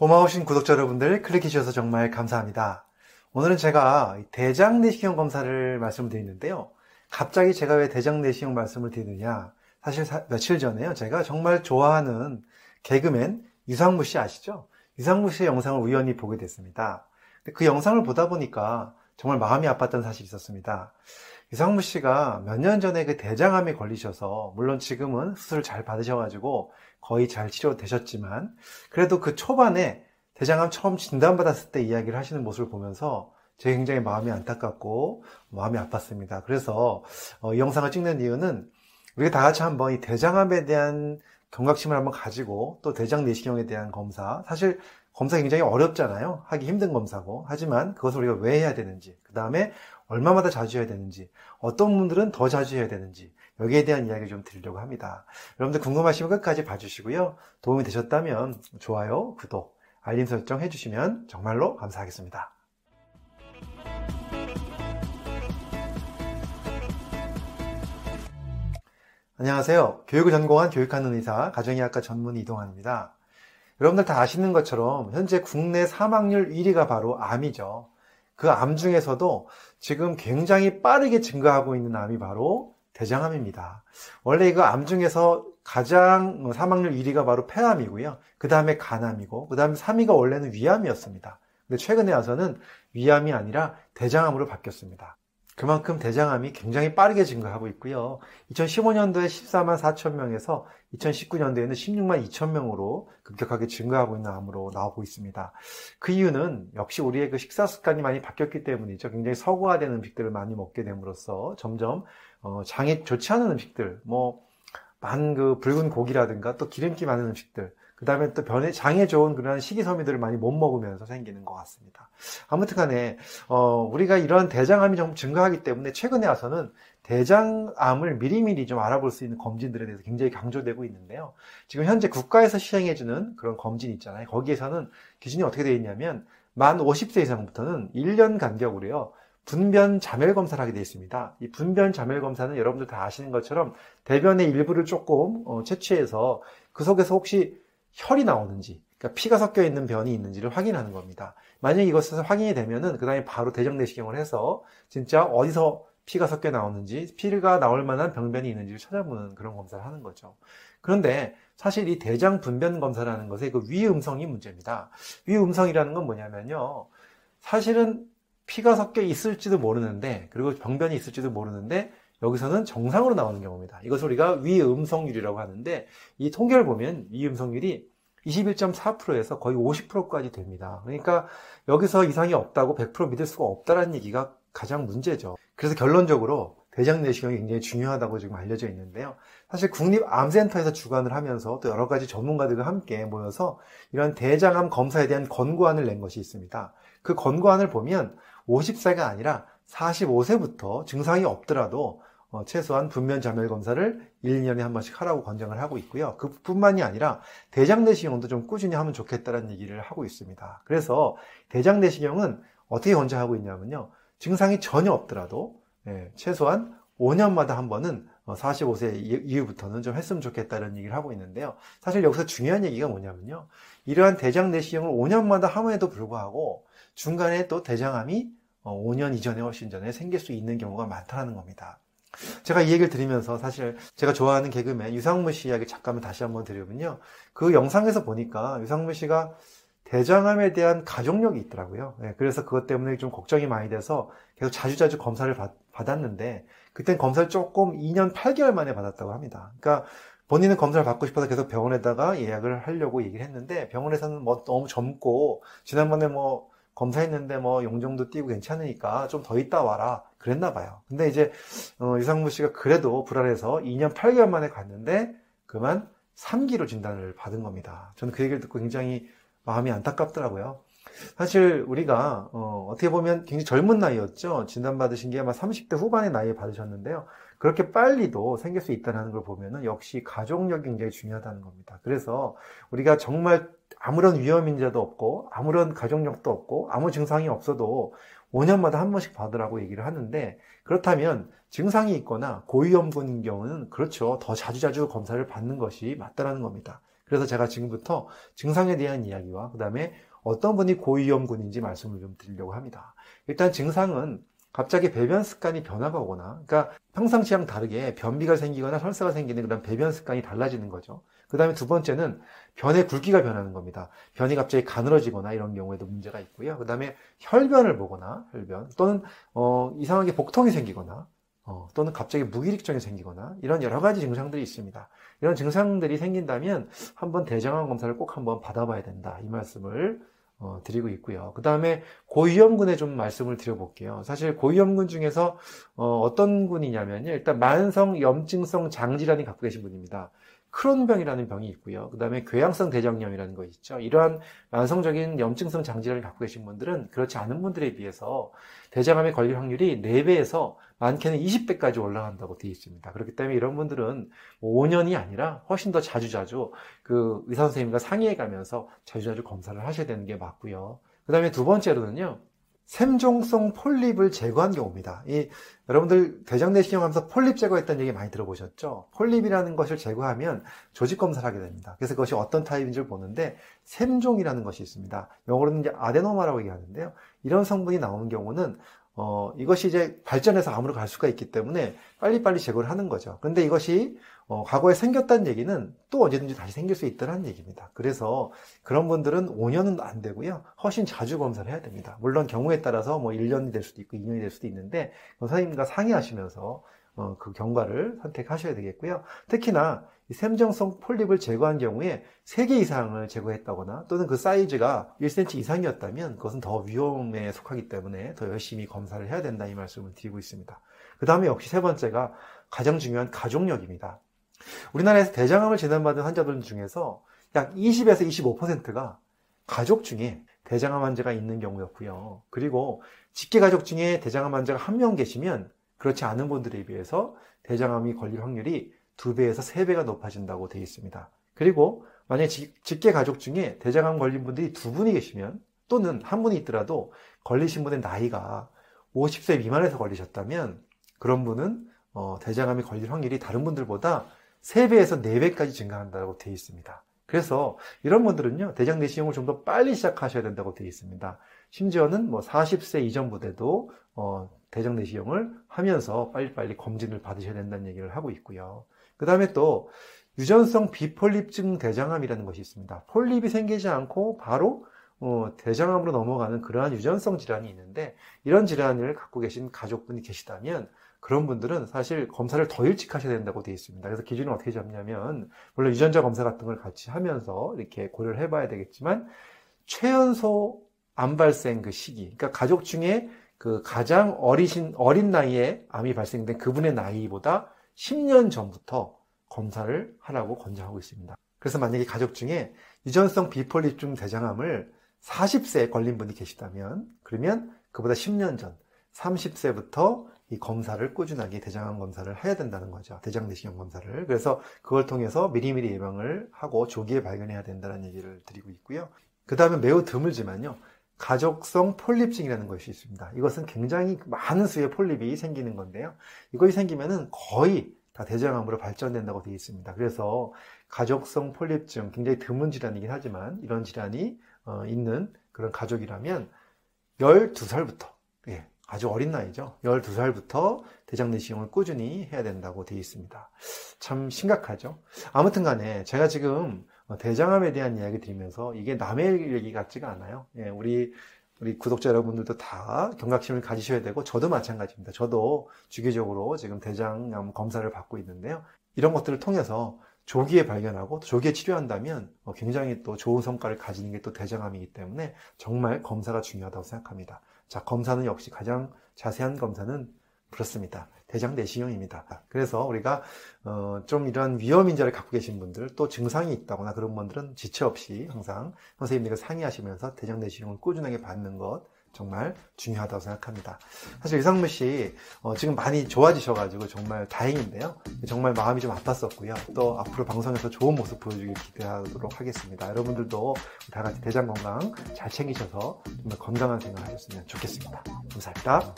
고마우신 구독자 여러분들 클릭해 주셔서 정말 감사합니다. 오늘은 제가 대장 내시경 검사를 말씀을 드리는데요. 갑자기 제가 왜 대장 내시경 말씀을 드리느냐. 사실 사, 며칠 전에요. 제가 정말 좋아하는 개그맨 유상무 씨 아시죠? 유상무 씨의 영상을 우연히 보게 됐습니다. 그 영상을 보다 보니까 정말 마음이 아팠던 사실이 있었습니다. 유상무 씨가 몇 년 전에 그 대장암에 걸리셔서 물론 지금은 수술 잘 받으셔가지고 거의 잘 치료되셨지만 그래도 그 초반에 대장암 처음 진단받았을 때 이야기를 하시는 모습을 보면서 제가 굉장히 마음이 안타깝고 마음이 아팠습니다. 그래서 어, 이 영상을 찍는 이유는 우리가 다 같이 한번 이 대장암에 대한 경각심을 한번 가지고 또 대장 내시경에 대한 검사 사실 검사 굉장히 어렵잖아요. 하기 힘든 검사고 하지만 그것을 우리가 왜 해야 되는지 그 다음에 얼마마다 자주 해야 되는지 어떤 분들은 더 자주 해야 되는지 여기에 대한 이야기를 좀 드리려고 합니다. 여러분들 궁금하시면 끝까지 봐주시고요. 도움이 되셨다면 좋아요, 구독, 알림 설정 해주시면 정말로 감사하겠습니다. 안녕하세요. 교육을 전공한 교육하는 의사, 가정의학과 전문 이동환입니다. 여러분들 다 아시는 것처럼 현재 국내 사망률 1위가 바로 암이죠. 그 암 중에서도 지금 굉장히 빠르게 증가하고 있는 암이 바로 대장암입니다. 원래 이거 암 중에서 가장 사망률 1위가 바로 폐암이고요. 그 다음에 간암이고, 그 다음에 3위가 원래는 위암이었습니다. 근데 최근에 와서는 위암이 아니라 대장암으로 바뀌었습니다. 그만큼 대장암이 굉장히 빠르게 증가하고 있고요. 2015년도에 14만 4천 명에서 2019년도에는 16만 2천 명으로 급격하게 증가하고 있는 암으로 나오고 있습니다. 그 이유는 역시 우리의 그 식사 습관이 많이 바뀌었기 때문이죠. 굉장히 서구화된 음식들을 많이 먹게 됨으로써 점점 어, 장에 좋지 않은 음식들, 뭐, 만 그 붉은 고기라든가 또 기름기 많은 음식들, 그 다음에 또 변에, 장에 좋은 그런 식이섬유들을 많이 못 먹으면서 생기는 것 같습니다. 아무튼 간에, 어, 우리가 이런 대장암이 좀 증가하기 때문에 최근에 와서는 대장암을 미리미리 좀 알아볼 수 있는 검진들에 대해서 굉장히 강조되고 있는데요. 지금 현재 국가에서 시행해주는 그런 검진 있잖아요. 거기에서는 기준이 어떻게 되어 있냐면, 만 50세 이상부터는 1년 간격으로요. 분변 자멸 검사를 하게 되어 있습니다. 이 분변 자멸 검사는 여러분들 다 아시는 것처럼 대변의 일부를 조금 어, 채취해서 그 속에서 혹시 혈이 나오는지, 그러니까 피가 섞여 있는 변이 있는지를 확인하는 겁니다. 만약 이것에서 확인이 되면은 그 다음에 바로 대장 내시경을 해서 진짜 어디서 피가 섞여 나오는지, 피가 나올 만한 병변이 있는지를 찾아보는 그런 검사를 하는 거죠. 그런데 사실 이 대장 분변 검사라는 것의 그 위음성이 문제입니다. 위음성이라는 건 뭐냐면요. 사실은 피가 섞여 있을지도 모르는데, 그리고 병변이 있을지도 모르는데, 여기서는 정상으로 나오는 경우입니다. 이것을 우리가 위음성률이라고 하는데 이 통계를 보면 위음성률이 21.4%에서 거의 50%까지 됩니다. 그러니까 여기서 이상이 없다고 100% 믿을 수가 없다는 얘기가 가장 문제죠. 그래서 결론적으로 대장 내시경이 굉장히 중요하다고 지금 알려져 있는데요. 사실 국립암센터에서 주관을 하면서 또 여러 가지 전문가들과 함께 모여서 이런 대장암 검사에 대한 권고안을 낸 것이 있습니다. 그 권고안을 보면 50세가 아니라 45세부터 증상이 없더라도 어, 최소한 분면 자멸 검사를 1, 2년에 한 번씩 하라고 권장을 하고 있고요. 그뿐만이 아니라 대장 내시경도 좀 꾸준히 하면 좋겠다는 얘기를 하고 있습니다. 그래서 대장 내시경은 어떻게 권장하고 있냐면요. 증상이 전혀 없더라도 예, 최소한 5년마다 한 번은 45세 어, 이후부터는 좀 했으면 좋겠다는 얘기를 하고 있는데요. 사실 여기서 중요한 얘기가 뭐냐면요. 이러한 대장 내시경을 5년마다 함에도 불구하고 중간에 또 대장암이 5년 어, 이전에 훨씬 전에 생길 수 있는 경우가 많다는 겁니다. 제가 이 얘기를 드리면서 사실 제가 좋아하는 개그맨 유상무 씨 이야기 잠깐만 다시 한번 드리면요. 그 영상에서 보니까 유상무 씨가 대장암에 대한 가족력이 있더라고요. 네, 그래서 그것 때문에 좀 걱정이 많이 돼서 계속 자주자주 검사를 받, 받았는데 그땐 검사를 조금 2년 8개월 만에 받았다고 합니다. 그러니까 본인은 검사를 받고 싶어서 계속 병원에다가 예약을 하려고 얘기를 했는데 병원에서는 뭐 너무 젊고 지난번에 뭐 검사했는데 뭐 용종도 띄고 괜찮으니까 좀 더 있다 와라 그랬나 봐요. 근데 이제 어, 유상무 씨가 그래도 불안해서 2년 8개월 만에 갔는데 그만 3기로 진단을 받은 겁니다. 저는 그 얘기를 듣고 굉장히 마음이 안타깝더라고요. 사실 우리가 어, 떻게 보면 굉장히 젊은 나이였죠. 진단받으신 게 아마 30대 후반의 나이에 받으셨는데요. 그렇게 빨리도 생길 수 있다는 걸 보면은 역시 가족력이 굉장히 중요하다는 겁니다. 그래서 우리가 정말 아무런 위험인자도 없고 아무런 가족력도 없고 아무 증상이 없어도 5년마다 한 번씩 받으라고 얘기를 하는데 그렇다면 증상이 있거나 고위험군인 경우는 그렇죠. 더 자주자주 검사를 받는 것이 맞다라는 겁니다. 그래서 제가 지금부터 증상에 대한 이야기와 그 다음에 어떤 분이 고위험군인지 말씀을 좀 드리려고 합니다. 일단 증상은 갑자기 배변 습관이 변화가 오거나, 그러니까 평상시랑 다르게 변비가 생기거나 설사가 생기는 그런 배변 습관이 달라지는 거죠. 그 다음에 두 번째는 변의 굵기가 변하는 겁니다. 변이 갑자기 가늘어지거나 이런 경우에도 문제가 있고요. 그 다음에 혈변을 보거나, 혈변, 또는, 어, 이상하게 복통이 생기거나, 어, 또는 갑자기 무기력증이 생기거나, 이런 여러 가지 증상들이 있습니다. 이런 증상들이 생긴다면 한번 대장암 검사를 꼭 한번 받아봐야 된다. 이 말씀을 어, 드리고 있고요. 그 다음에 고위험군에 좀 말씀을 드려볼게요. 사실 고위험군 중에서 어, 떤 군이냐면요. 일단 만성 염증성 장질환이 갖고 계신 분입니다. 크론병이라는 병이 있고요. 그 다음에 궤양성 대장염이라는 거 있죠. 이러한 만성적인 염증성 장질환을 갖고 계신 분들은 그렇지 않은 분들에 비해서 대장암에 걸릴 확률이 4배에서 많게는 20배까지 올라간다고 되어 있습니다. 그렇기 때문에 이런 분들은 5년이 뭐 아니라 훨씬 더 자주자주 그 의사 선생님과 상의해 가면서 자주자주 검사를 하셔야 되는 게 맞고요. 그 다음에 두 번째로는요. 샘종성 폴립을 제거한 경우입니다. 이 여러분들 대장 내시경 하면서 폴립 제거했다는 얘기 많이 들어보셨죠? 폴립이라는 것을 제거하면 조직 검사를 하게 됩니다. 그래서 그것이 어떤 타입인지를 보는데 샘종이라는 것이 있습니다. 영어로는 이제 아데노마라고 얘기하는데요. 이런 성분이 나오는 경우는 어, 이것이 이제 발전해서 암으로 갈 수가 있기 때문에 빨리빨리 제거를 하는 거죠. 근데 이것이 어, 과거에 생겼다는 얘기는 또 언제든지 다시 생길 수 있다는 얘기입니다. 그래서 그런 분들은 5년은 안 되고요. 훨씬 자주 검사를 해야 됩니다. 물론 경우에 따라서 뭐 1년이 될 수도 있고 2년이 될 수도 있는데 선생님과 상의하시면서 어, 그 경과를 선택하셔야 되겠고요. 특히나 샘정성 폴립을 제거한 경우에 3개 이상을 제거했다거나 또는 그 사이즈가 1cm 이상이었다면 그것은 더 위험에 속하기 때문에 더 열심히 검사를 해야 된다 이 말씀을 드리고 있습니다. 그 다음에 역시 세 번째가 가장 중요한 가족력입니다. 우리나라에서 대장암을 진단받은 환자들 중에서 약 20에서 25%가 가족 중에 대장암 환자가 있는 경우였고요. 그리고 직계 가족 중에 대장암 환자가 한 명 계시면 그렇지 않은 분들에 비해서 대장암이 걸릴 확률이 2배에서 3배가 높아진다고 되어 있습니다. 그리고 만약에 직계 가족 중에 대장암 걸린 분들이 두 분이 계시면 또는 한 분이 있더라도 걸리신 분의 나이가 50세 미만에서 걸리셨다면 그런 분은 어, 대장암이 걸릴 확률이 다른 분들보다 3배에서 4배까지 증가한다고 되어 있습니다. 그래서 이런 분들은요, 대장 내시경을 좀 더 빨리 시작하셔야 된다고 되어 있습니다. 심지어는 뭐 40세 이전부터도 어, 대장 내시경을 하면서 빨리빨리 검진을 받으셔야 된다는 얘기를 하고 있고요. 그 다음에 또 유전성 비폴립증 대장암이라는 것이 있습니다. 폴립이 생기지 않고 바로 어, 대장암으로 넘어가는 그러한 유전성 질환이 있는데 이런 질환을 갖고 계신 가족분이 계시다면 그런 분들은 사실 검사를 더 일찍 하셔야 된다고 되어 있습니다. 그래서 기준은 어떻게 잡냐면, 물론 유전자 검사 같은 걸 같이 하면서 이렇게 고려를 해봐야 되겠지만, 최연소 암 발생 그 시기, 그러니까 가족 중에 그 가장 어리신, 어린 나이에 암이 발생된 그분의 나이보다 10년 전부터 검사를 하라고 권장하고 있습니다. 그래서 만약에 가족 중에 유전성 비폴립중 대장암을 40세에 걸린 분이 계시다면, 그러면 그보다 10년 전, 30세부터 이 검사를 꾸준하게 대장암 검사를 해야 된다는 거죠. 대장 내시경 검사를. 그래서 그걸 통해서 미리미리 예방을 하고 조기에 발견해야 된다는 얘기를 드리고 있고요. 그 다음에 매우 드물지만요. 가족성 폴립증이라는 것이 있습니다. 이것은 굉장히 많은 수의 폴립이 생기는 건데요. 이것이 생기면은 거의 다 대장암으로 발전된다고 되어 있습니다. 그래서 가족성 폴립증 굉장히 드문 질환이긴 하지만 이런 질환이 어, 있는 그런 가족이라면 12살부터 예, 아주 어린 나이죠. 12살부터 대장 내시경을 꾸준히 해야 된다고 되어 있습니다. 참 심각하죠. 아무튼 간에 제가 지금 대장암에 대한 이야기 드리면서 이게 남의 얘기 같지가 않아요. 예, 우리 우리 구독자 여러분들도 다 경각심을 가지셔야 되고 저도 마찬가지입니다. 저도 주기적으로 지금 대장암 검사를 받고 있는데요. 이런 것들을 통해서 조기에 발견하고 조기에 치료한다면 굉장히 또 좋은 성과를 가지는 게 또 대장암이기 때문에 정말 검사가 중요하다고 생각합니다. 자, 검사는 역시 가장 자세한 검사는 그렇습니다. 대장 내시경입니다. 그래서 우리가 어, 좀 이런 위험 인자를 갖고 계신 분들 또 증상이 있다거나 그런 분들은 지체 없이 항상 선생님들과 상의하시면서 대장 내시경을 꾸준하게 받는 것 정말 중요하다고 생각합니다. 사실 유상무 씨 어, 지금 많이 좋아지셔가지고 정말 다행인데요. 정말 마음이 좀 아팠었고요. 또 앞으로 방송에서 좋은 모습 보여주길 기대하도록 하겠습니다. 여러분들도 다 같이 대장 건강 잘 챙기셔서 정말 건강한 생활 하셨으면 좋겠습니다. 감사합니다.